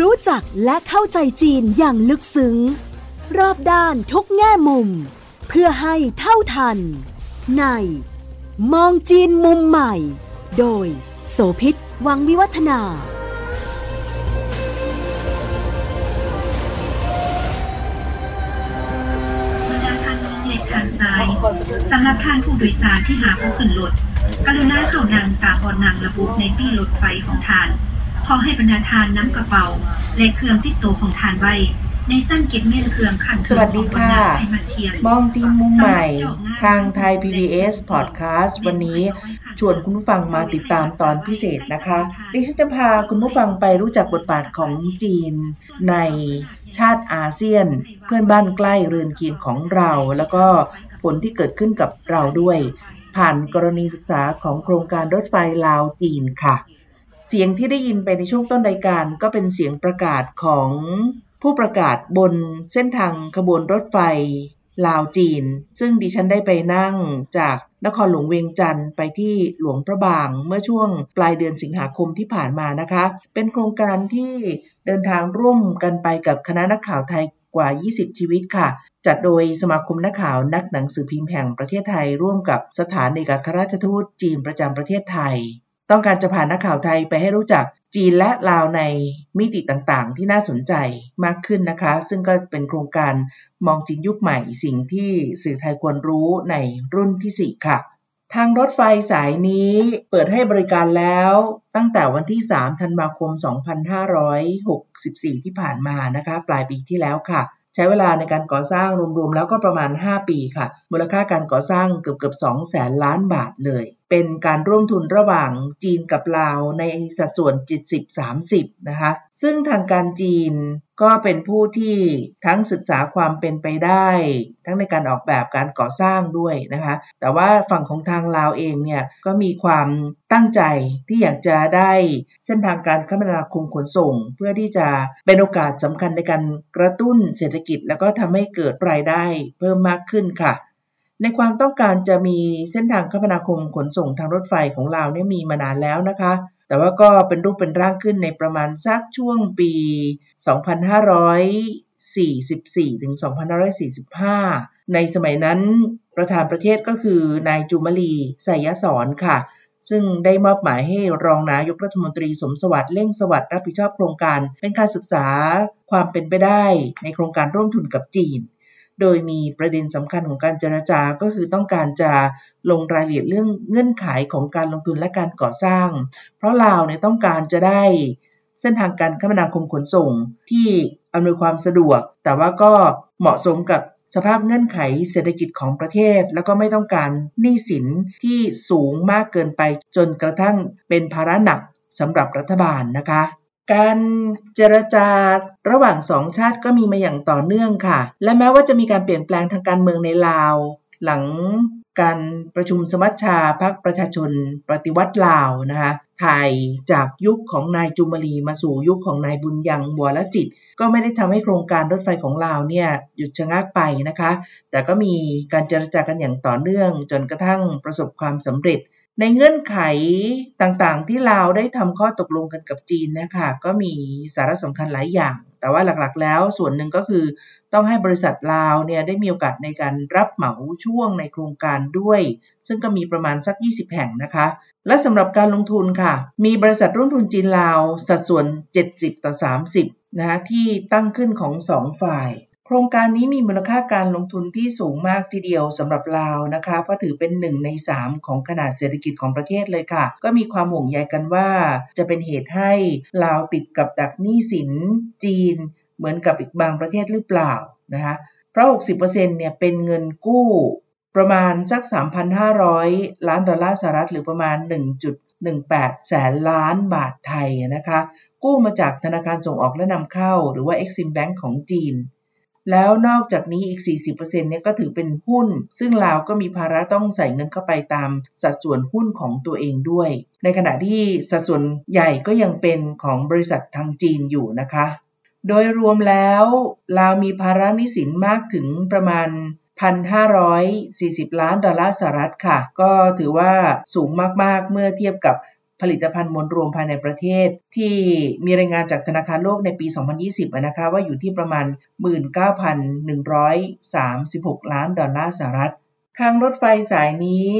รู้จักและเข้าใจจีนอย่างลึกซึ้ง รอบด้านทุกแง่มุม เพื่อให้เท่าทัน ใน มองจีนมุมใหม่ โดย โสพิษวังวิวัฒนาทางเหล็กทางซ้ายสำหรับทานผู้โดยสารที่หาผู้ขึ้นรถกรุณาเข้านังตาบอนนังระบุในปี้รถไฟของทาน อให้บรรดาทานน้ำกระเป๋า และเครื่องติดตัวของทานไว้ ในสั้นเก็บเงินเครื่องขันเคสรื่องวัสดีค่ะของบรรดาให้มาเทียมมองจีนมุมใหม่ ทางไทย PBS Podcast วันนี้ชวนคุณผู้ฟังมาติดตามตอนพิเศษนะคะดิฉันจะพาคุณผู้ฟังไปรู้จักบทบาทของจีนในชาติอาเซียน เพื่อนบ้านใกล้เรือนเคียงของเรา แล้วก็ผลที่เกิดขึ้นกับเราด้วย ผ่านกรณีศึกษาของโครงการรถไฟลาวจีนค่ะ เสียงที่ได้ยินไปในช่วงต้นรายการก็เป็นเสียงประกาศของผู้ประกาศบนเส้นทางขบวนรถไฟลาวจีน ซึ่งดิฉันได้ไปนั่งจากนครหลวงเวียงจันทร์ไปที่หลวงพระบางเมื่อช่วงปลายเดือนสิงหาคมที่ผ่านมานะคะ เป็นโครงการที่เดินทางร่วมกันไปกับคณะนักข่าวไทยกว่า 20 ชีวิตค่ะ จัดโดยสมาคมนักข่าวนักหนังสือพิมพ์แห่งประเทศไทย ร่วมกับสถานเอกอัครราชทูตจีนประจำประเทศไทย ต้องการจะพานักข่าวไทยไปให้รู้จักจีนและลาวในมิติต่างๆ ที่น่าสนใจมากขึ้นนะคะ ซึ่งก็เป็นโครงการมองจีนยุคใหม่สิ่งที่สื่อไทยควรรู้ในรุ่นที่ 4 ค่ะ ทางรถไฟสายนี้เปิดให้บริการแล้วตั้งแต่วันที่ 3 ธันวาคม 2564 ที่ผ่านมานะคะ ปลายปีที่แล้วค่ะ ใช้เวลาในการก่อสร้างรวมๆแล้วก็ประมาณ 5 ปีค่ะ มูลค่าการก่อสร้างเกือบเกือบ2แสนล้านบาทเลย เป็นการร่วมทุนระหว่างจีนกับลาวในสัดส่วน 70-30 นะคะ ซึ่งทางการจีนก็เป็นผู้ที่ทั้งศึกษาความเป็นไปได้ ทั้งในการออกแบบการก่อสร้างด้วยนะคะ แต่ว่าฝั่งของทางลาวเองเนี่ยก็มีความตั้งใจที่อยากจะได้เส้นทางการคมนาคมขนส่ง เพื่อที่จะเป็นโอกาสสำคัญในการกระตุ้นเศรษฐกิจ แล้วก็ทำให้เกิดรายได้เพิ่มมากขึ้นค่ะ ในความต้องการจะมีเส้นทางคมนาคมขนส่งทางรถไฟของลาวเนี่ยมีมานานแล้วนะคะ แต่ว่าก็เป็นรูปเป็นร่างขึ้นในประมาณสักช่วงปี 2544 ถึง 2545 ในสมัยนั้นประธานประเทศก็คือนายจุมลีไสยสอนค่ะ ซึ่งได้มอบหมายให้รองนายกรัฐมนตรีสมสวัสดิ์เล่งสวัสดิ์รับผิดชอบโครงการ เป็นการศึกษาความเป็นไปได้ในโครงการร่วมทุนกับจีน โดยมีประเด็นสำคัญของการเจรจาก็คือต้องการจะลงรายละเอียดเรื่องเงื่อนไขของการลงทุนและการก่อสร้าง เพราะลาวเนี่ยต้องการจะได้เส้นทางการคมนาคมขนส่งที่อำนวยความสะดวก แต่ว่าก็เหมาะสมกับสภาพเงื่อนไขเศรษฐกิจของประเทศ แล้วก็ไม่ต้องการหนี้สินที่สูงมากเกินไปจนกระทั่งเป็นภาระหนักสำหรับรัฐบาลนะคะ การเจรจาระหว่างสองชาติก็มีมาอย่างต่อเนื่องค่ะ และแม้ว่าจะมีการเปลี่ยนแปลงทางการเมืองในลาว หลังการประชุมสมัชชาพรรคประชาชนปฏิวัติลาวนะคะถ่ายจากยุคของนายจุมลีมาสู่ยุคของนายบุญยังบัวละจิต ก็ไม่ได้ทำให้โครงการรถไฟของลาวเนี่ยหยุดชะงักไปนะคะ แต่ก็มีการเจรจากันอย่างต่อเนื่อง จนกระทั่งประสบความสำเร็จ ในเงื่อนไขต่างๆ ที่ลาวได้ทำข้อตกลงกันกับจีนนะคะก็มีสาระสำคัญหลายอย่าง แต่ว่าหลักๆ แล้วส่วนหนึ่งก็คือต้องให้บริษัทลาวเนี่ยได้มีโอกาสในการรับเหมาช่วงในโครงการด้วย ซึ่งก็มีประมาณสัก 20 แห่งนะคะ และสำหรับการลงทุนค่ะ มีบริษัทร่วมทุนจีนลาวสัดส่วน 70 ต่อ 30นะคะที่ตั้งขึ้นของ 2 ฝ่าย ครงการนี้มีมูลค่าการลงทุนที่สูงมากทีเดียวสำหรับลาวนะคะเพราะถือเป็นหนึ่งใน 3 ของขนาดเศรษฐกิจของประเทศเลยค่ะ ก็มีความห่วงใยกันว่า จะเป็นเหตุให้ลาวติดกับดักหนี้สินจีน เหมือนกับอีกบางประเทศหรือเปล่านะคะเพราะ 60%เนี่ยเป็นเงินกู้ประมาณสัก 3,500 ล้านดอลลาร์สหรัฐหรือประมาณ 1.18 แสนล้านบาทไทยนะคะกู้มาจากธนาคารส่งออกและนำเข้า หรือว่า Exim Bank ของจีน แล้วนอกจากนี้อีก 40%เนี่ยก็ถือเป็นหุ้น ซึ่งลาวก็มีภาระต้องใส่เงินเข้าไปตามสัดส่วนหุ้นของตัวเองด้วย ในขณะที่สัดส่วนใหญ่ก็ยังเป็นของบริษัททางจีนอยู่นะคะ โดยรวมแล้วลาวมีภาระหนี้สินมากถึงประมาณ 1,540 ล้านดอลลาร์สหรัฐค่ะ ก็ถือว่าสูงมากๆเมื่อเทียบกับ ผลิตภัณฑ์มวลรวมภายในประเทศ ที่มีรายงานจากธนาคารโลกในปี 2020นะคะว่าอยู่ที่ประมาณ 19,136 ล้านดอลลาร์สหรัฐทางรถไฟสายนี้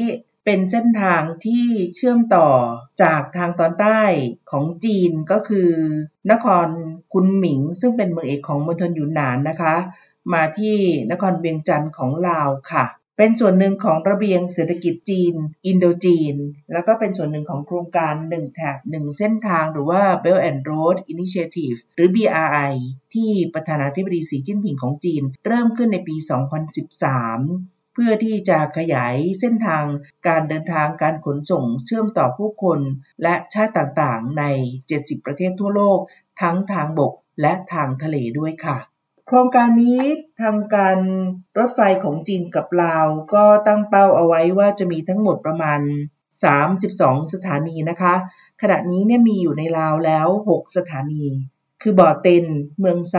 เป็นเส้นทางที่เชื่อมต่อจากทางตอนใต้ของจีนก็คือ นครคุนหมิง ซึ่งเป็นเมืองเอกของมณฑลยุนนานนะคะ มาที่นครเวียงจันทร์ของลาวค่ะ เป็นส่วนหนึ่งของระเบียงเศรษฐกิจจีน อินโดจีน แล้วก็เป็นส่วนหนึ่งของโครงการ 1 แถบ 1 เส้นทางหรือว่า Belt and Road Initiative หรือ BRI ที่ประธานาธิบดีสีจิ้นผิงของจีน เริ่มขึ้นในปี 2013เพื่อที่จะขยายเส้นทางการเดินทางการขนส่งเชื่อมต่อผู้คน และชาติต่างๆ ใน 70 ประเทศทั่วโลก ทั้งทางบกและทางทะเลด้วยค่ะ โครงการนี้ทางการรถไฟของจีนกับลาว ก็ตั้งเป้าเอาไว้ว่าจะมีทั้งหมดประมาณ 32 สถานีนะคะ ขณะนี้เนี่ยมีอยู่ในลาวแล้ว 6 สถานี คือบ่อเต็น เมืองไซ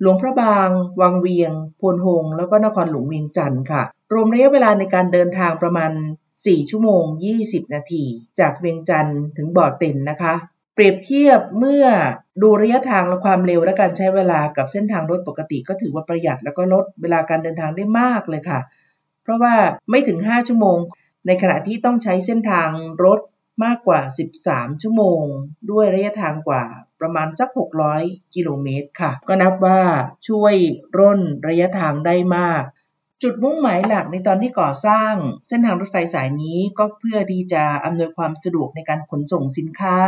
หลวงพระบาง วังเวียงพลหง แล้วก็นครหลวงเวียงจันทร์ค่ะ รวมระยะเวลาในการเดินทางประมาณ 4 ชั่วโมง 20 นาที จากเวียงจันทร์ถึงบ่อเต็นนะคะ เปรียบเทียบเมื่อดูระยะทางและความเร็วและการใช้เวลากับเส้นทางรถปกติก็ถือว่าประหยัดแล้วก็ลดเวลาการเดินทางได้มากเลยค่ะ เพราะว่าไม่ถึง 5 ชั่วโมง ในขณะที่ต้องใช้เส้นทางรถมากกว่า 13 ชั่วโมง ด้วยระยะทางกว่าประมาณสัก 600 กิโลเมตรค่ะ ก็นับว่าช่วยร่นระยะทางได้มาก จุดมุ่งหมายหลักในตอนที่ก่อสร้าง เส้นทางรถไฟสายนี้ก็เพื่อที่จะอำนวยความสะดวกในการขนส่งสินค้า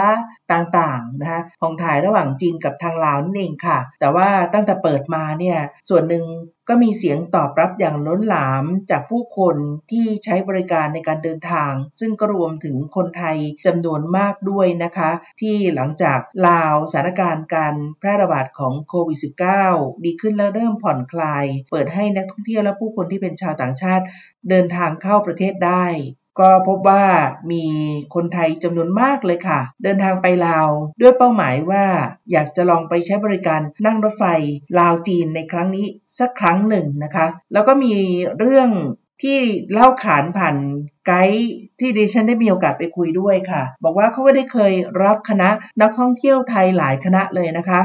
ต่างๆนะคะของถ่ายระหว่างจีนกับทางลาวนั่นเองค่ะ แต่ว่าตั้งแต่เปิดมาเนี่ยส่วนหนึ่ง ก็มีเสียงตอบรับอย่างล้นหลามจากผู้คนที่ใช้บริการในการเดินทาง ซึ่งก็รวมถึงคนไทยจำนวนมากด้วยนะคะ ที่หลังจากลาวสถานการณ์การแพร่ระบาดของโควิด -19 ดีขึ้นแล้วเริ่มผ่อนคลาย เปิดให้นักท่องเที่ยวและผู้คนที่เป็นชาวต่างชาติ เดินทางเข้าประเทศได้ ก็พบว่ามีคนไทยจำนวนมากเลยค่ะ เดินทางไปลาว ด้วยเป้าหมายว่าอยากจะลองไปใช้บริการนั่งรถไฟลาวจีนในครั้งนี้สักครั้งหนึ่งนะคะ แล้วก็มีเรื่องที่เล่าขานผ่านไกด์ที่ดิฉันได้มีโอกาสไปคุยด้วยค่ะ บอกว่าเขาก็ได้เคยรับคณะนักท่องเที่ยวไทยหลายคณะเลยนะคะ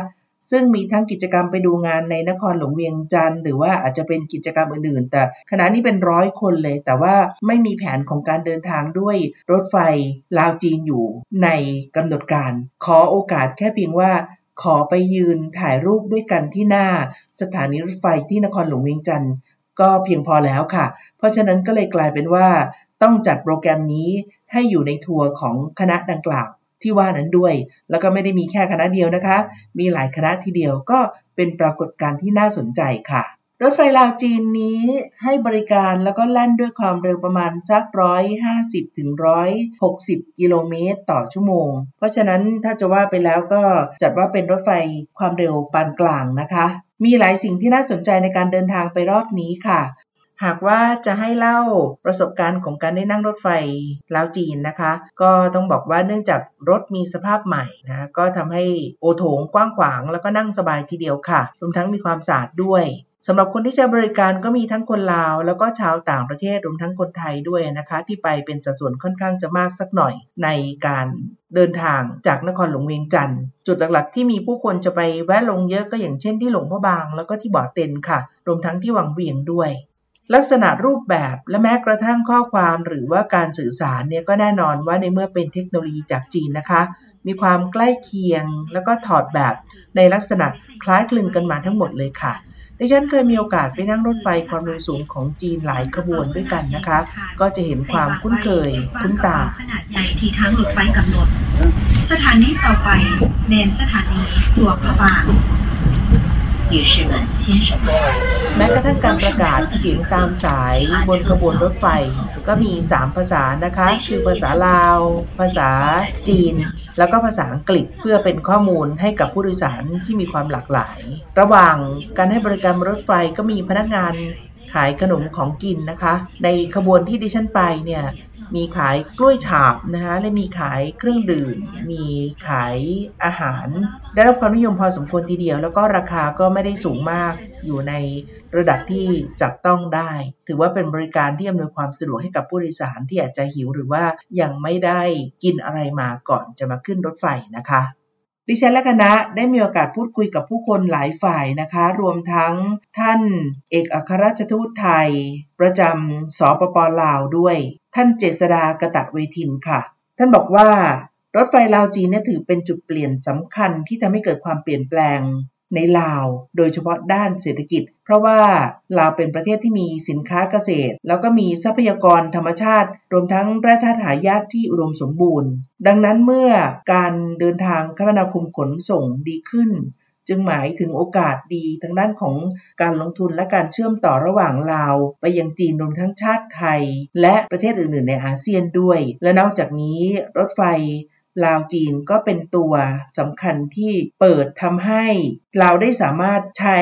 ซึ่งมีทั้งกิจกรรมไปดูงานในนครหลวงเวียงจันทร์หรือว่าอาจจะเป็นกิจกรรมอื่นๆ แต่ขณะนี้เป็นร้อยคนเลย แต่ว่าไม่มีแผนของการเดินทางด้วยรถไฟลาวจีนอยู่ในกำหนดการ ขอโอกาสแค่เพียงว่าขอไปยืนถ่ายรูปด้วยกันที่หน้าสถานีรถไฟที่นครหลวงเวียงจันทร์ก็เพียงพอแล้วค่ะ เพราะฉะนั้นก็เลยกลายเป็นว่าต้องจัดโปรแกรมนี้ให้อยู่ในทัวร์ของคณะดังกล่าว ที่ว่านั้นด้วย แล้วก็ไม่ได้มีแค่คณะเดียวนะคะ มีหลายคณะทีเดียวก็เป็นปรากฏการณ์ที่น่าสนใจค่ะ รถไฟลาวจีนนี้ให้บริการแล้วก็แล่นด้วยความเร็วประมาณสักร้อยห้าสิบถึงร้อยหกสิบกิโลเมตรต่อชั่วโมง เพราะฉะนั้นถ้าจะว่าไปแล้วก็จัดว่าเป็นรถไฟความเร็วปานกลางนะคะมีหลายสิ่งที่น่าสนใจในการเดินทางไปรอบนี้ค่ะ หากว่าจะให้เล่าประสบการณ์ของการได้นั่งรถไฟลาวจีนนะคะ ก็ต้องบอกว่าเนื่องจากรถมีสภาพใหม่นะก็ทำให้โอโถงกว้างขวาง แล้วก็นั่งสบายทีเดียวค่ะรวมทั้งมีความสะอาดด้วยสำหรับคนที่ใช้บริการก็มีทั้งคนลาว แล้วก็ชาวต่างประเทศรวมทั้งคนไทยด้วยนะคะ ที่ไปเป็นสัดส่วนค่อนข้างจะมากสักหน่อยในการเดินทางจากนครหลวงเวียงจันทร์จุดหลักๆ ที่มีผู้คนจะไปแวะลงเยอะก็อย่างเช่นที่หลวงพ่อบาง แล้วก็ที่บ่อเต็นค่ะ รวมทั้งที่วังเวียงด้วย ลักษณะรูปแบบและแม้กระทั่งข้อความหรือว่าการสื่อสารเนี่ยก็แน่นอนว่าในเมื่อเป็นเทคโนโลยีจากจีนนะคะ มีความใกล้เคียงแล้วก็ถอดแบบในลักษณะคล้ายคลึงกันมาทั้งหมดเลยค่ะดิฉันเคยมีโอกาสไปนั่งรถไฟความเร็วสูงของจีนหลายขบวนด้วยกันนะคะ ก็จะเห็นความคุ้นเคย คุ้นตา ขนาดใหญ่ที่ทางรถไฟกำหนด สถานีต่อไปเมนสถานีตัวพระบาง แม้กระทั่งการประกาศเสียงตามสายบนขบวนรถไฟ ก็มี 3 ภาษานะคะ คือภาษาลาว ภาษาจีน แล้วก็ภาษาอังกฤษเพื่อเป็นข้อมูลให้กับผู้โดยสารที่มีความหลากหลาย ระหว่างการให้บริการรถไฟก็มีพนักงานขายขนมของกินนะคะ ในขบวนที่ดิฉันไปเนี่ย มีขายกล้วยฉาบนะคะและมีขายเครื่องดื่ม มีขายอาหาร ได้รับความนิยมพอสมควรทีเดียว แล้วก็ราคาก็ไม่ได้สูงมากอยู่ในระดับที่จับต้องได้ ถือว่าเป็นบริการที่อำนวยความสะดวกให้กับผู้โดยสารที่อาจจะหิวหรือว่ายังไม่ได้กินอะไรมาก่อนจะมาขึ้นรถไฟนะคะดิฉันและคณะได้มีโอกาสพูดคุยกับผู้คนหลายฝ่ายนะคะ รวมทั้งท่านเอกอัครราชทูตไทย ประจำสปปลาวด้วย ท่านเจษดากระตะเวทินค่ะ ท่านบอกว่ารถไฟลาวจีนเนี่ยถือเป็นจุดเปลี่ยนสำคัญที่ทำให้เกิดความเปลี่ยนแปลงในลาว โดยเฉพาะด้านเศรษฐกิจ เพราะว่าลาวเป็นประเทศที่มีสินค้าเกษตร แล้วก็มีทรัพยากรธรรมชาติ รวมทั้งแร่ธาตุหายากที่อุดมสมบูรณ์ ดังนั้นเมื่อการเดินทางคมนาคมขนส่งดีขึ้น จึงหมายถึงโอกาสดีทางด้านของการลงทุนและการเชื่อมต่อระหว่างลาว ไปยังจีนรวมทั้งชาติไทย และประเทศอื่นๆ ในอาเซียนด้วย และนอกจากนี้รถไฟลาวจีนก็เป็นตัวสำคัญที่เปิดทำให้เราได้สามารถใช้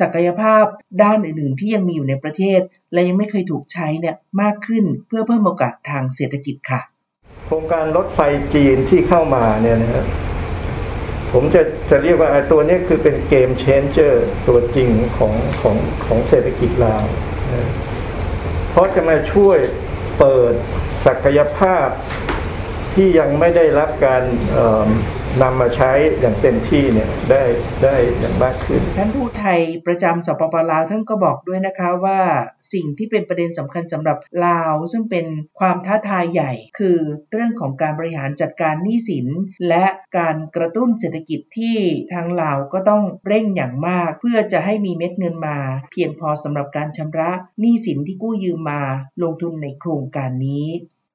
ศักยภาพด้านอื่นๆ ที่ยังมีอยู่ในประเทศ และยังไม่เคยถูกใช้เนี่ยมากขึ้นเพื่อเพิ่มโอกาสทางเศรษฐกิจค่ะ โครงการรถไฟจีนที่เข้ามาเนี่ยนะครับ ผมจะจะเรียกว่าตัวนี้คือเป็นเกมเชนเจอร์ตัวจริงของของของเศรษฐกิจลาวนะเพราะจะมาช่วยเปิดศักยภาพที่ยังไม่ได้รับการ นำมาใช้อย่างเต็มที่เนี่ยได้ได้อย่างมากขึ้น ท่านทูตไทยประจำสปปลาวท่านก็บอกด้วยนะคะว่าสิ่งที่เป็นประเด็นสำคัญสำหรับลาว ซึ่งเป็นความท้าทายใหญ่ คือเรื่องของการบริหารจัดการหนี้สิน และการกระตุ้นเศรษฐกิจที่ทางลาวก็ต้องเร่งอย่างมาก เพื่อจะให้มีเม็ดเงินมา เพียงพอสำหรับการชำระหนี้สินที่กู้ยืมมาลงทุนในโครงการนี้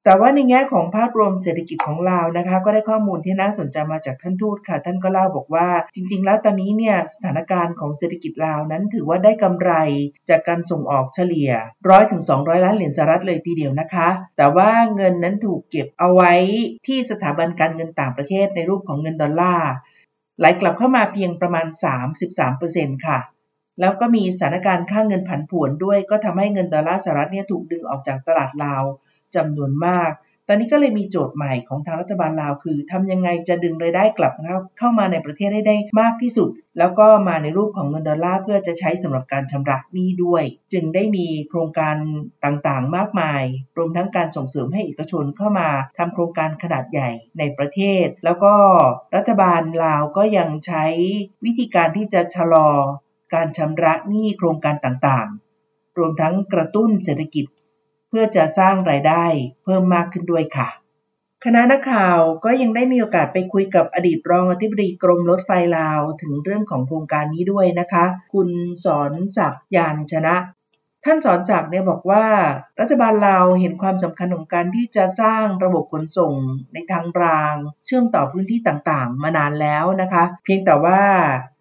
แต่ว่าในแง่ของภาพรวมเศรษฐกิจของลาวนะคะ ก็ได้ข้อมูลที่น่าสนใจมาจากท่านทูตค่ะ ท่านก็เล่าบอกว่า จริง ๆ แล้วตอนนี้เนี่ยสถานการณ์ของเศรษฐกิจลาวนั้นถือว่าได้กำไรจากการส่งออกเฉลี่ยร้อยถึง200ล้านเหรียญสหรัฐเลยทีเดียวนะคะ แต่ว่าเงินนั้นถูกเก็บเอาไว้ที่สถาบันการเงินต่างประเทศในรูปของเงินดอลลาร์ไหลกลับเข้ามาเพียงประมาณ 33%ค่ะแล้วก็มีสถานการณ์ค่าเงินผันผวนด้วย ก็ทำให้เงินดอลลาร์สหรัฐเนี่ยถูกดึงออกจากตลาดลาว จำนวนมาก ตอนนี้ก็เลยมีโจทย์ใหม่ของทางรัฐบาลลาว คือทำยังไงจะดึงรายได้กลับเข้ามาในประเทศให้ได้มากที่สุด แล้วก็มาในรูปของเงินดอลลาร์เพื่อจะใช้สำหรับการชำระหนี้ด้วย จึงได้มีโครงการต่างๆ มากมาย รวมทั้งการส่งเสริมให้เอกชนเข้ามาทำโครงการขนาดใหญ่ในประเทศ แล้วก็รัฐบาลลาวก็ยังใช้วิธีการที่จะชะลอการชำระหนี้โครงการต่างๆ รวมทั้งกระตุ้นเศรษฐกิจ พื่อจะสร้างรายได้เพิ่มมากขึ้นด้วยค่ะ คณะนักข่าวก็ยังได้มีโอกาสไปคุยกับอดีตรองอธิบดีกรมรถไฟลาว ถึงเรื่องของโครงการนี้ด้วยนะคะ คุณสอนศักดิ์ยานชนะ ท่านสอนศักดิ์เนี่ยบอกว่า รัฐบาลลาวเห็นความสำคัญของการที่จะสร้างระบบขนส่งในทางราง เชื่อมต่อพื้นที่ต่างๆ มานานแล้วนะคะ เพียงแต่ว่า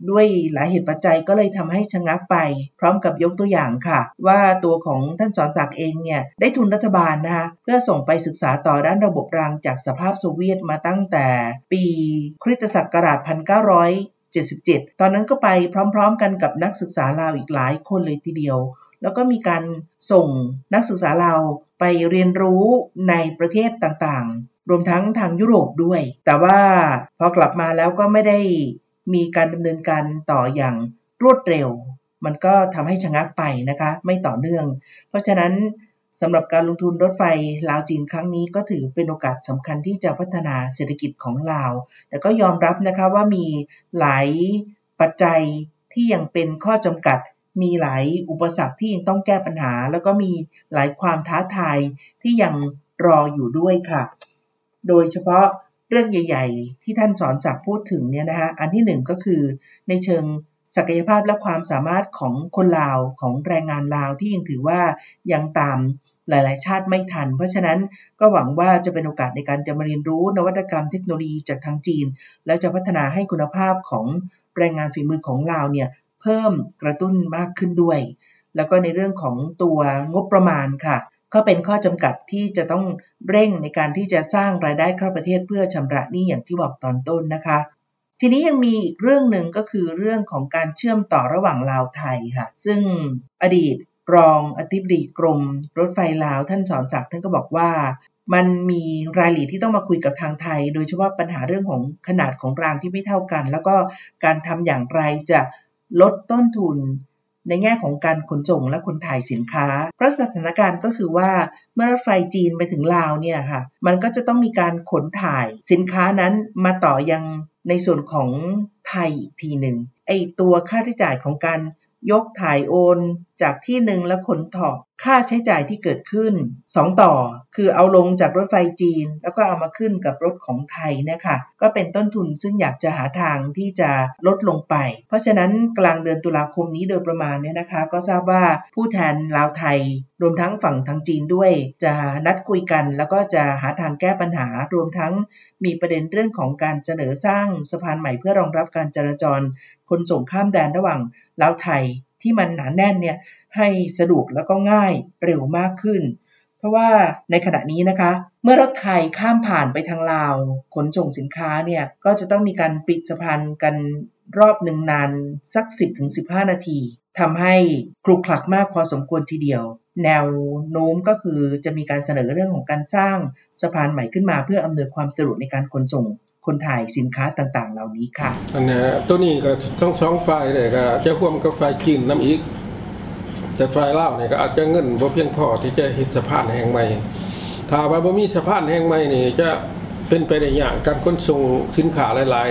ด้วยหลายเหตุปัจจัยก็เลยทำให้ชะงักไป พร้อมกับยกตัวอย่างค่ะ ว่าตัวของท่านสอนศักดิ์เองเนี่ยได้ทุนรัฐบาลนะคะเพื่อส่งไปศึกษาต่อด้านระบบรางจากสภาพโซเวียตมาตั้งแต่ปีคริสตศักราช 1977 ตอนนั้นก็ไปพร้อมๆ กันกับนักศึกษาลาวอีกหลายคนเลยทีเดียว แล้วก็มีการส่งนักศึกษาเราไปเรียนรู้ในประเทศต่างๆ รวมทั้งทางยุโรปด้วย แต่ว่าพอกลับมาแล้วก็ไม่ได้มีการดำเนินการต่ออย่างรวดเร็ว มันก็ทำให้ชะงักไปนะคะ ไม่ต่อเนื่อง เพราะฉะนั้นสำหรับการลงทุนรถไฟลาวจีนครั้งนี้ก็ถือเป็นโอกาสสำคัญที่จะพัฒนาเศรษฐกิจของลาว แต่ก็ยอมรับนะคะว่ามีหลายปัจจัยที่ยังเป็นข้อจำกัด มีหลายอุปสรรคที่ยังต้องแก้ปัญหา แล้วก็มีหลายความท้าทายที่ยังรออยู่ด้วยค่ะ โดยเฉพาะเรื่องใหญ่ ๆ ที่ท่านสอนจากพูดถึงเนี่ยนะคะอันที่หนึ่งก็คือในเชิงศักยภาพและความสามารถของคนลาวของแรงงานลาวที่ยังถือว่ายังตามหลาย ๆ ชาติไม่ทัน เพราะฉะนั้นก็หวังว่าจะเป็นโอกาสในการจะมาเรียนรู้นวัตกรรมเทคโนโลยีจากทางจีน แล้วจะพัฒนาให้คุณภาพของแรงงานฝีมือของลาวเนี่ย เพิ่มกระตุ้นมากขึ้นด้วย แล้วก็ในเรื่องของตัวงบประมาณค่ะ ก็เป็นข้อจำกัดที่จะต้องเร่งในการที่จะสร้างรายได้เข้าประเทศเพื่อชำระหนี้อย่างที่บอกตอนต้นนะคะ ทีนี้ยังมีอีกเรื่องหนึ่งก็คือเรื่องของการเชื่อมต่อระหว่างลาวไทยค่ะ ซึ่งอดีตรองอธิบดีกรม รถไฟลาวท่านสอนศักดิ์ท่านก็บอกว่ามันมีรายละเอียดที่ต้องมาคุยกับทางไทย โดยเฉพาะปัญหาเรื่องของขนาดของรางที่ไม่เท่ากัน แล้วก็การทำอย่างไรจะ ลดต้นทุน ในแง่ของการขนส่งและขนถ่ายสินค้า เพราะสถานการณ์ก็คือว่าเมื่อรถไฟจีนไปถึงลาวเนี่ยค่ะ มันก็จะต้องมีการขนถ่ายสินค้านั้นมาต่อยังในส่วนของไทยอีกทีหนึ่งไอตัวค่าใช้จ่ายของการยกถ่ายโอนจากที่หนึ่งแล้วขนถอกค่าใช้จ่ายที่เกิดขึ้น 2 ต่อ คือเอาลงจากรถไฟจีน แล้วก็เอามาขึ้นกับรถของไทยนี่ยค่ะก็เป็นต้นทุนซึ่งอยากจะหาทางที่จะลดลงไป เพราะฉะนั้นกลางเดือนตุลาคมนี้โดยประมาณเนี่ยนะคะ ก็ทราบว่าผู้แทนลาวไทย รวมทั้งฝั่งทางจีนด้วย จะนัดคุยกันแล้วก็จะหาทางแก้ปัญหารวมทั้งมีประเด็นเรื่องของการเสนอสร้างสะพานใหม่เพื่อรองรับการจราจร คนส่งข้ามแดนระหว่างลาวไทย ที่มันหนาแน่นเนี่ยให้สะดวกแล้วก็ง่ายเร็วมากขึ้น เพราะว่าในขณะนี้นะคะ เมื่อรถไทยข้ามผ่านไปทางลาวขนส่งสินค้าเนี่ยก็จะต้องมีการปิดสะพานกันรอบหนึ่งนานสัก 10-15 นาทีทำให้คลุกคลักมากพอสมควรทีเดียว แนวโน้มก็คือจะมีการเสนอเรื่องของการสร้างสะพานใหม่ขึ้นมา เพื่ออำนวยความสะดวกในการขนส่ง คนถ่ายสินค้าต่างๆ เหล่านี้ค่ะอันนี้ตัวนี้ก็ทั้งสองฝ่ายเลยก็จะร่วมกับฝ่ายจีนนำอีก แต่ฝ่ายลาวเนี่ยก็อาจจะเงินบ่เพียงพอที่จะเฮ็ดสะพานแห่งใหม่ถ้าว่าบ่มีสะพานแห่งใหม่นี่จะเป็นไปได้ยากการขนส่งสินค้าหลาย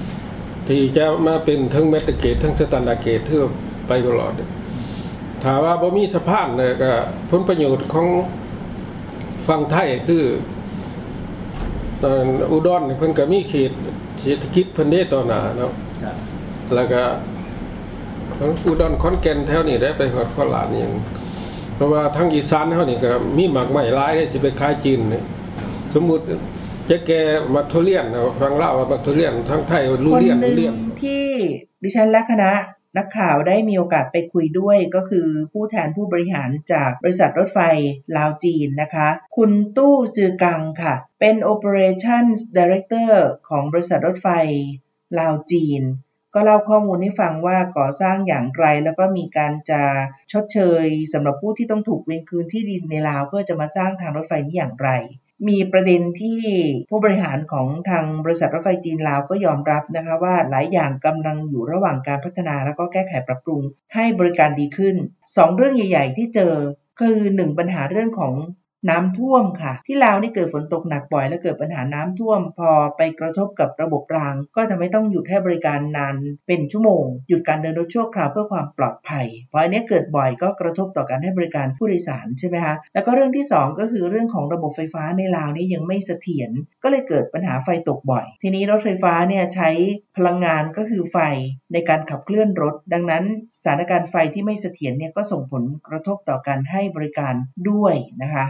ๆ ที่จะมาเป็นทั้ง metre gauge ทั้ง standard gauge เทื่อไปตลอดถ้าว่าบ่มีสะพานเนี่ยก็ผลประโยชน์ของฝั่งไทยคือ ตอนอุดรเพิ่นก็มีเขตเศรษฐกิจเพิ่นได้ตอนน่ะเนาะแล้วก็อุดรขอนแก่นแถวนี้ได้ไปฮอดโคราชนี่เพราะว่าทางอีสานเฮานี่ก็มีหมากไม้หลายได้สิไปขายจีนนี่สมมุติจะแกมักทุเรียนฟังลาวว่ามักทุเรียนทางไทยรู้คนเรียนหนึ่งเรียนที่ดิฉันและคณะ นักข่าวได้มีโอกาสไปคุยด้วยก็คือผู้แทนผู้บริหารจากบริษัทรถไฟลาวจีนนะคะ คุณตู้จือกังค่ะ เป็น Operations Director ของบริษัทรถไฟลาวจีน ก็เล่าข้อมูลให้ฟังว่าก่อสร้างอย่างไร แล้วก็มีการจะชดเชยสำหรับผู้ที่ต้องถูกเวนคืนที่ดินในลาว เพื่อจะมาสร้างทางรถไฟนี้อย่างไร มีประเด็นที่ผู้บริหารของทางบริษัทรถไฟจีนลาวก็ยอมรับนะคะว่าหลายอย่างกำลังอยู่ระหว่างการพัฒนาแล้วก็แก้ไขปรับปรุงให้บริการดีขึ้นสองเรื่องใหญ่ ๆ ที่เจอคือหนึ่งปัญหาเรื่องของ น้ำท่วมค่ะ ที่ลาวนี่เกิดฝนตกหนักบ่อยและเกิดปัญหาน้ำท่วม พอไปกระทบกับระบบราง ก็ทำให้ต้องหยุดให้บริการนานเป็นชั่วโมง หยุดการเดินรถชั่วคราวเพื่อความปลอดภัย เพราะอันนี้เกิดบ่อยก็กระทบต่อการให้บริการผู้โดยสารใช่ไหมคะแล้วก็เรื่องที่สองก็คือเรื่องของระบบไฟฟ้าในลาวนี่ยังไม่เสถียรก็เลยเกิดปัญหาไฟตกบ่อย ทีนี้รถไฟฟ้าเนี่ยใช้พลังงานก็คือไฟในการขับเคลื่อนรถ ดังนั้นสถานการณ์ไฟที่ไม่เสถียรเนี่ยก็ส่งผลกระทบต่อการให้บริการด้วยนะคะ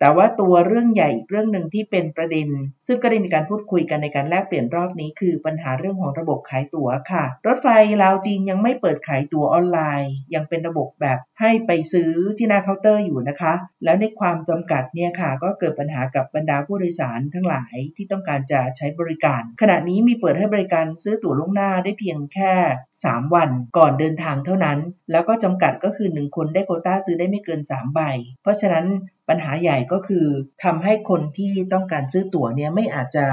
แต่ว่าตัวเรื่องใหญ่อีกเรื่องหนึ่งที่เป็นประเด็น ซึ่งก็ได้มีการพูดคุยกันในการแลกเปลี่ยนรอบนี้ คือปัญหาเรื่องของระบบขายตั๋วค่ะ รถไฟลาวจีนยังไม่เปิดขายตั๋วออนไลน์ ยังเป็นระบบแบบให้ไปซื้อที่หน้าเคาน์เตอร์อยู่นะคะ แล้วในความจำกัดเนี่ยค่ะ ก็เกิดปัญหากับบรรดาผู้โดยสารทั้งหลายที่ต้องการจะใช้บริการ ขณะนี้มีเปิดให้บริการซื้อตั๋วล่วงหน้าได้เพียงแค่ 3 วัน ก่อนเดินทางเท่านั้น แล้วก็จำกัดก็คือ 1 คนได้โคต้าซื้อได้ไม่เกิน 3 ใบ เพราะฉะนั้น ปัญหาใหญ่ก็คือทำให้คนที่ต้องการซื้อตั๋วเนี่ยไม่อาจจะ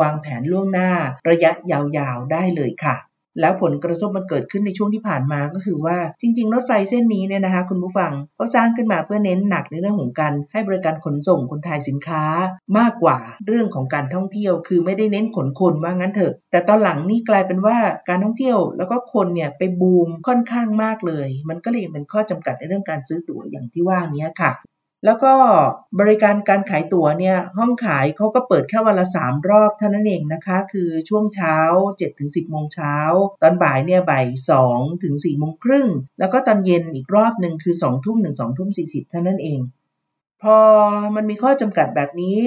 วางแผนล่วงหน้าระยะยาวๆได้เลยค่ะ แล้วผลกระทบมันเกิดขึ้นในช่วงที่ผ่านมาก็คือว่าจริง ๆ รถไฟเส้นนี้เนี่ยนะคะ คุณผู้ฟังเขาสร้างขึ้นมาเพื่อเน้นหนักในเรื่องของการให้บริการขนส่งคนถ่ายสินค้า มากกว่าเรื่องของการท่องเที่ยว คือไม่ได้เน้นขนคนว่างั้นเถอะ แต่ตอนหลังนี่กลายเป็นว่าการท่องเที่ยวแล้วก็คนเนี่ยไปบูมค่อนข้างมากเลย มันก็เลยเป็นข้อจำกัดในเรื่องการซื้อตั๋วอย่างที่ว่านี้ค่ะ แล้วก็บริการการขายตั๋วเนี่ยห้องขายเขาก็เปิดแค่วันละ3รอบเท่านั้นเองนะคะ คือช่วงเช้า7ถึง10โมงเช้า ตอนบ่ายเนี่ยบ่าย2ถึง4โมงครึ่ง แล้วก็ตอนเย็นอีกรอบหนึ่งคือ2ทุ่มถึง2ทุ่ม40เท่านั้นเอง พอมันมีข้อจำกัดแบบนี้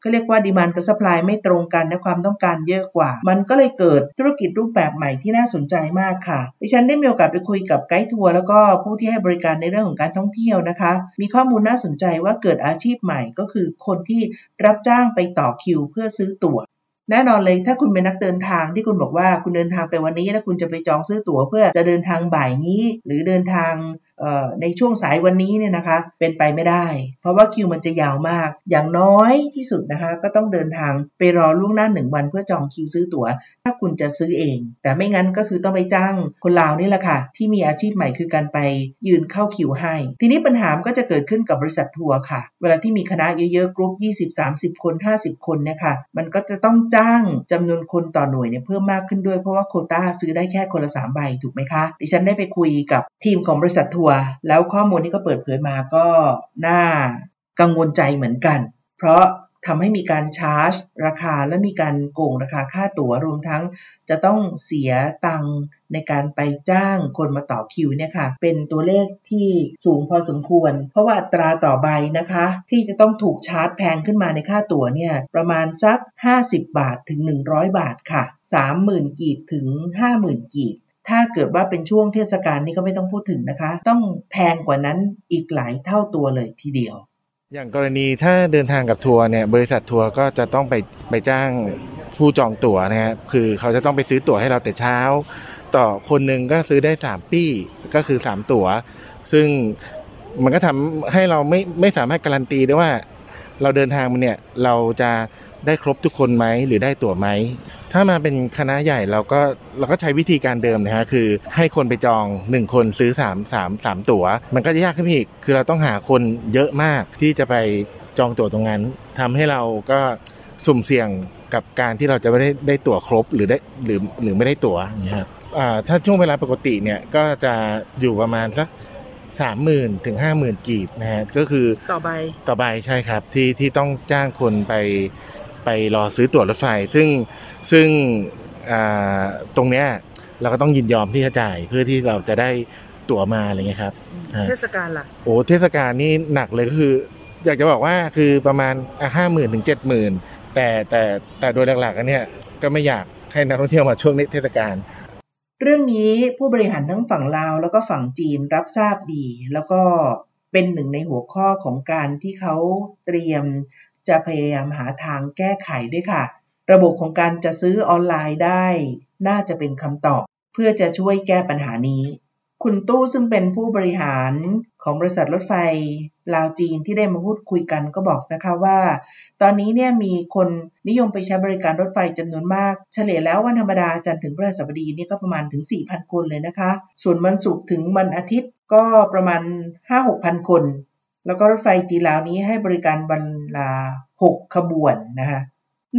เขาเรียกว่า demand กับ supply ไม่ตรงกันและความต้องการเยอะกว่า มันก็เลยเกิดธุรกิจรูปแบบใหม่ที่น่าสนใจมากค่ะ ดิฉันได้มีโอกาสไปคุยกับไกด์ทัวร์แล้วก็ผู้ที่ให้บริการในเรื่องของการท่องเที่ยวนะคะ มีข้อมูลน่าสนใจว่าเกิดอาชีพใหม่ก็คือคนที่รับจ้างไปต่อคิว เพื่อซื้อตั๋วแน่นอนเลยถ้าคุณเป็นนักเดินทางที่คุณบอกว่าคุณเดินทางไปวันนี้แล้วคุณจะไปจองซื้อตั๋วเพื่อจะเดินทางบ่ายนี้ หรือเดินทาง ในช่วงสายวันนี้เนี่ยนะคะเป็นไปไม่ได้ เพราะว่าคิวมันจะยาวมาก อย่างน้อยที่สุดนะคะก็ต้องเดินทางไปรอล่วงหน้าหนึ่งวันเพื่อจองคิวซื้อตั๋ว ถ้าคุณจะซื้อเอง แต่ไม่งั้นก็คือต้องไปจ้างคนลาวนี่แหละค่ะ ที่มีอาชีพใหม่คือการไปยืนเข้าคิวให้ ทีนี้ปัญหาก็จะเกิดขึ้นกับบริษัททัวร์ค่ะ เวลาที่มีคณะเยอะๆกรุ๊ป20-30 คน 50 คนเนี่ยค่ะมันก็จะต้องจ้างจำนวนคนต่อหน่วยเนี่ยเพิ่มมากขึ้นด้วยเพราะว่าโคต้าซื้อได้แค่คนละ3ใบถูกไหมคะดิฉันได้ไปคุยกับทีมของบริษัททัวแล้วข้อมูลที่เขาเปิดเผยมาก็น่ากังวลใจเหมือนกัน เพราะทำให้มีการชาร์จ ราคาและมีการโกงราคาค่าตั๋วรวมทั้ง จะต้องเสียตังในการไปจ้างคนมาต่อคิวเนี่ยค่ะ เป็นตัวเลขที่สูงพอสมควร เพราะว่าตราต่อใบนะคะ ที่จะต้องถูกชาร์จแพงขึ้นมาในค่าตั๋วเนี่ย ประมาณสัก 50 บาทถึง 100 บาทค่ะ 30,000 กีบถึง 50,000 กีบ ถ้าเกิดว่าเป็นช่วงเทศกาลนี่ก็ไม่ต้องพูดถึงนะคะ ต้องแพงกว่านั้นอีกหลายเท่าตัวเลยทีเดียว อย่างกรณีถ้าเดินทางกับทัวร์เนี่ยบริษัททัวร์ก็จะต้องไปไปจ้างผู้จองตั๋วนะฮะคือเขาจะต้องไปซื้อตั๋วให้เราแต่เช้า ต่อคนหนึ่งก็ซื้อได้ 3 ปี้ก็คือ 3 ตั๋ว ซึ่งมันก็ทำให้เราไม่ไม่สามารถการันตีได้ว่า เราเดินทางมาเนี่ยเราจะได้ครบทุกคนไหมหรือได้ตั๋วไหม ถ้ามาเป็นคณะใหญ่เราก็เราก็ใช้วิธีการเดิมนะฮะคือ ให้คนไปจอง 1 คนซื้อ 3 3 3 ตั๋ว มันก็จะยากขึ้นอีก คือเราต้องหาคนเยอะมากที่จะไปจองตั๋วตรงนั้นทำให้เราก็สุ่มเสี่ยงกับการที่เราจะไม่ได้ได้ตั๋วครบหรือได้หรือหรือไม่ได้ตั๋วอย่างเงี้ยครับถ้าช่วงเวลาปกติเนี่ยก็จะอยู่ประมาณสักสามหมื่นถึงห้าหมื่นกีบนะฮะก็คือต่อใบต่อใบใช่ครับที่ที่ต้องจ้างคนไป ไปรอซื้อตั๋วรถไฟ ซึ่งซึ่งตรงเนี้ยเราก็ต้องยินยอมที่จะจ่ายเพื่อที่เราจะได้ตั๋วมาอะไรเงี้ยครับเทศกาลล่ะโอ้เทศกาลนี่หนักเลยก็คือ อยากจะบอกว่าคือประมาณห้าหมื่นถึงเจ็ดหมื่นแต่แต่แต่โดยหลักๆเนี่ยก็ไม่อยากให้นักท่องเที่ยวมาช่วงเทศกาลเรื่องนี้ผู้บริหารทั้งฝั่งลาวแล้วก็ฝั่งจีนรับทราบดี แล้วก็เป็นหนึ่งในหัวข้อของการที่เขาเตรียม จะพยายามหาทางแก้ไขด้วยค่ะ ระบบของการจะซื้อออนไลน์ได้ น่าจะเป็นคำตอบ เพื่อจะช่วยแก้ปัญหานี้ คุณตู้ซึ่งเป็นผู้บริหารของบริษัทรถไฟลาวจีนที่ได้มาพูดคุยกันก็บอกนะคะว่า ตอนนี้เนี่ยมีคนนิยมไปใช้บริการรถไฟจำนวนมาก เฉลี่ยแล้ววันธรรมดาจันทร์ถึงพฤหัสบดีนี่ก็ประมาณถึง 4,000 คนเลยนะคะ ส่วนวันศุกร์ถึงวันอาทิตย์ก็ประมาณ 5-6,000 คน แล้วก็รถไฟจีลาวนี้ให้บริการวันละ6ขบวนนะคะ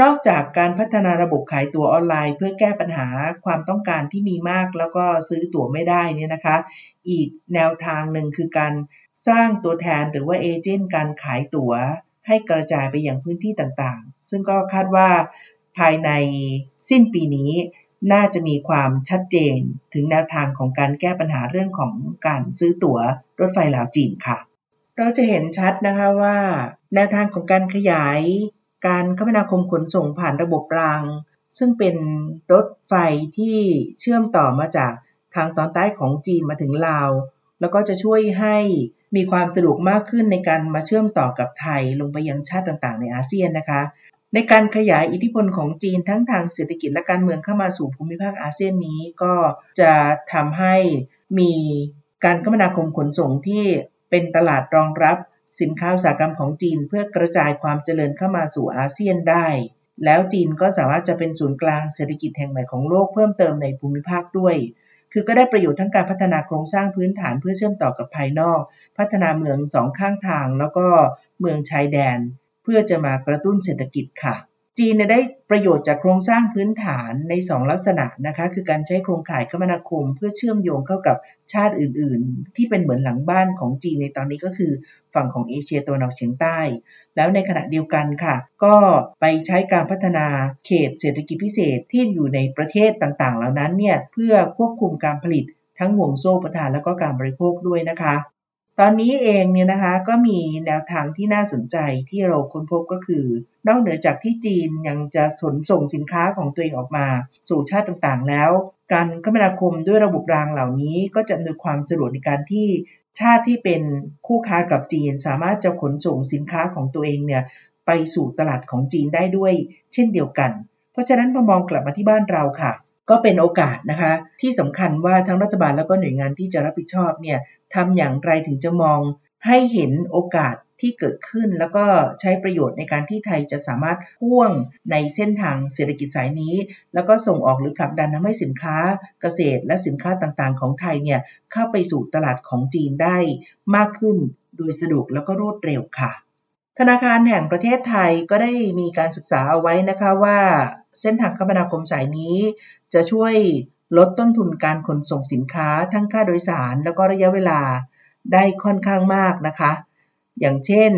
นอกจากการพัฒนาระบบขายตั๋วออนไลน์ เพื่อแก้ปัญหาความต้องการที่มีมากแล้วก็ซื้อตั๋วไม่ได้เนี่ยนะคะ อีกแนวทางหนึ่งคือการสร้างตัวแทนหรือว่าเอเจนต์การขายตั๋วให้กระจายไปยังพื้นที่ต่างๆ ซึ่งก็คาดว่าภายในสิ้นปีนี้น่าจะมีความชัดเจนถึงแนวทางของการแก้ปัญหาเรื่องของการซื้อตั๋วรถไฟลาวจีนค่ะ เราจะเห็นชัดนะคะว่า แนวทางของการขยาย การคมนาคมขนส่งผ่านระบบราง ซึ่งเป็นรถไฟที่เชื่อมต่อมาจากทางตอนใต้ของจีนมาถึงลาว แล้วก็จะช่วยให้มีความสะดวกมากขึ้นในการมาเชื่อมต่อกับไทยลงไปยังชาติต่างๆ ในอาเซียนนะคะ ในการขยายอิทธิพลของจีนทั้งทางเศรษฐกิจและการเมืองเข้ามาสู่ภูมิภาคอาเซียนนี้ก็จะทำให้มีการคมนาคมขนส่งที่ เป็นตลาดรองรับสินค้าอุตสาหกรรมของจีนเพื่อกระจายความเจริญเข้ามาสู่อาเซียนได้ แล้วจีนก็สามารถจะเป็นศูนย์กลางเศรษฐกิจแห่งใหม่ของโลกเพิ่มเติมในภูมิภาคด้วย คือก็ได้ประโยชน์ทั้งการพัฒนาโครงสร้างพื้นฐานเพื่อเชื่อมต่อกับภายนอก พัฒนาเมืองสองข้างทาง แล้วก็เมืองชายแดน เพื่อจะมากระตุ้นเศรษฐกิจค่ะ จีนได้ประโยชน์จากโครงสร้างพื้นฐานใน 2 ลักษณะนะคะ คือการใช้โครงข่ายคมนาคม เพื่อเชื่อมโยงเข้ากับชาติอื่น ๆ ที่เป็นเหมือนหลังบ้านของจีนในตอนนี้ก็คือ ฝั่งของเอเชียตะวันออกเฉียงใต้ แล้วในขณะเดียวกันค่ะ ก็ไปใช้การพัฒนาเขตเศรษฐกิจพิเศษที่อยู่ในประเทศต่าง ๆ เหล่านั้นเนี่ยเพื่อควบคุมการผลิตทั้งห่วงโซ่ประทานและก็การบริโภคด้วยนะคะ ตอนนี้เองเนี่ยนะคะก็มีแนวทางที่น่าสนใจที่เราค้นพบก็คือ นอกเหนือจากที่จีนยังจะสนส่งสินค้าของตัวเองออกมา สู่ชาติต่างๆ แล้ว การคมนาคมด้วยระบบรางเหล่านี้ ก็จะมีความสะดวกในการที่ชาติที่เป็นคู่ค้ากับจีน สามารถจะขนส่งสินค้าของตัวเองเนี่ยไปสู่ตลาดของจีนได้ด้วย เช่นเดียวกัน เพราะฉะนั้นพอมองกลับมาที่บ้านเราค่ะ ก็เป็นโอกาสนะคะที่สำคัญว่าทั้งรัฐบาลแล้วก็หน่วยงานที่จะรับผิดชอบเนี่ยทำอย่างไรถึงจะมองให้เห็นโอกาสที่เกิดขึ้น แล้วก็ใช้ประโยชน์ในการที่ไทยจะสามารถพ่วงในเส้นทางเศรษฐกิจสายนี้ แล้วก็ส่งออกหรือผลักดันทำให้สินค้าเกษตรและสินค้าต่างๆ ของไทยเนี่ยเข้าไปสู่ตลาดของจีนได้มากขึ้นโดยสะดวกแล้วก็รวดเร็วค่ะ ธนาคารแห่งประเทศไทยก็ได้มีการศึกษาเอาไว้นะคะว่าเส้นทางคมนาคมสายนี้ จะช่วยลดต้นทุนการขนส่งสินค้าทั้งค่าโดยสาร แล้วก็ระยะเวลาได้ค่อนข้างมากนะคะ อย่างเช่น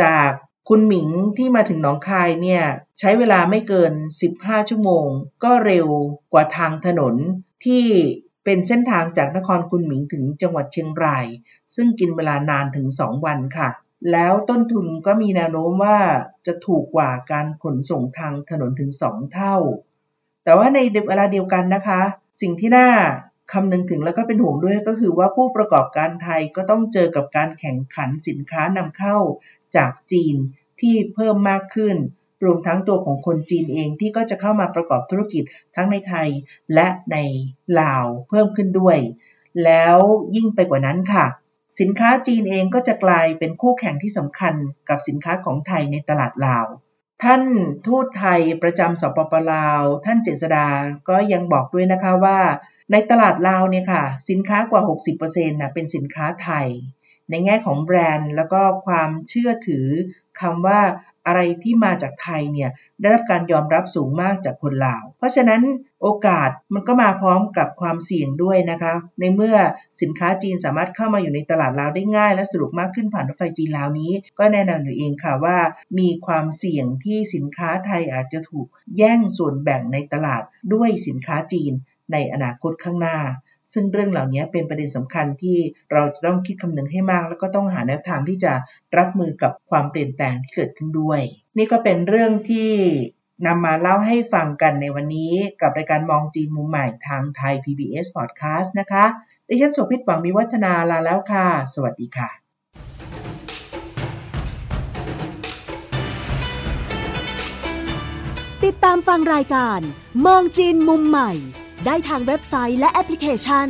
จากคุณหมิงที่มาถึงหนองคายเนี่ยใช้เวลาไม่เกิน 15 ชั่วโมง ก็เร็วกว่าทางถนนที่เป็นเส้นทางจากนครคุณหมิงถึงจังหวัดเชียงราย ซึ่งกินเวลานานถึง 2 วันค่ะ แล้วต้นทุนก็มีแนวโน้มว่าจะถูกกว่าการขนส่งทางถนนถึง 2 เท่า แต่ว่าในเวลาเดียวกันนะคะ สิ่งที่น่าคำนึงถึงแล้วก็เป็นห่วงด้วยก็คือว่าผู้ประกอบการไทยก็ต้องเจอกับการแข่งขันสินค้านำเข้าจากจีนที่เพิ่มมากขึ้น รวมทั้งตัวของคนจีนเองที่ก็จะเข้ามาประกอบธุรกิจทั้งในไทยและในลาวเพิ่มขึ้นด้วย แล้วยิ่งไปกว่านั้นค่ะ สินค้าจีนเองก็จะกลายเป็นคู่แข่งที่สำคัญกับสินค้าของไทยในตลาดลาว ท่านทูตไทยประจำสปปลาว ท่านเจษดาก็ยังบอกด้วยนะคะว่า ในตลาดลาวเนี่ยค่ะ สินค้ากว่า 60%นะเป็นสินค้าไทย ในแง่ของแบรนด์แล้วก็ความเชื่อถือคำว่า อะไรที่มาจากไทยเนี่ยได้รับการยอมรับสูงมากจากคนลาว เพราะฉะนั้นโอกาสมันก็มาพร้อมกับความเสี่ยงด้วยนะคะ ในเมื่อสินค้าจีนสามารถเข้ามาอยู่ในตลาดลาวได้ง่าย และสะดวกมากขึ้นผ่านรถไฟจีนลาวนี้ ก็แน่นอนอยู่เองค่ะว่า มีความเสี่ยงที่สินค้าไทยอาจจะถูกแย่งส่วนแบ่งในตลาดด้วยสินค้าจีนในอนาคตข้างหน้า ซึ่งเรื่องเหล่านี้เป็นประเด็นสำคัญที่เราจะต้องคิดคำนึงให้มาก แล้วก็ต้องหาแนวทางที่จะรับมือกับความเปลี่ยนแปลงที่เกิดขึ้นด้วย นี่ก็เป็นเรื่องที่นำมาเล่าให้ฟังกันในวันนี้กับรายการมองจีนมุมใหม่ทางไทย PBS Podcast นะคะดิฉันโสภิตหวังมีวัฒนาลาแล้วค่ะ สวัสดีค่ะติดตามฟังรายการ มองจีนมุมใหม่ ได้ทางเว็บไซต์และแอปพลิเคชัน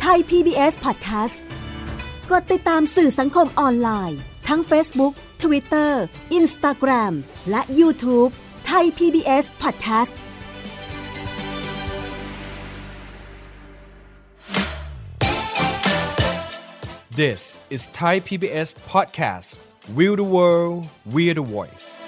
ไทย PBS Podcast กดติดตามสื่อสังคมออนไลน์ ทั้ง Facebook Twitter Instagram และ YouTube ไทย PBS Podcast This is Thai PBS Podcast. We the world, we the voice.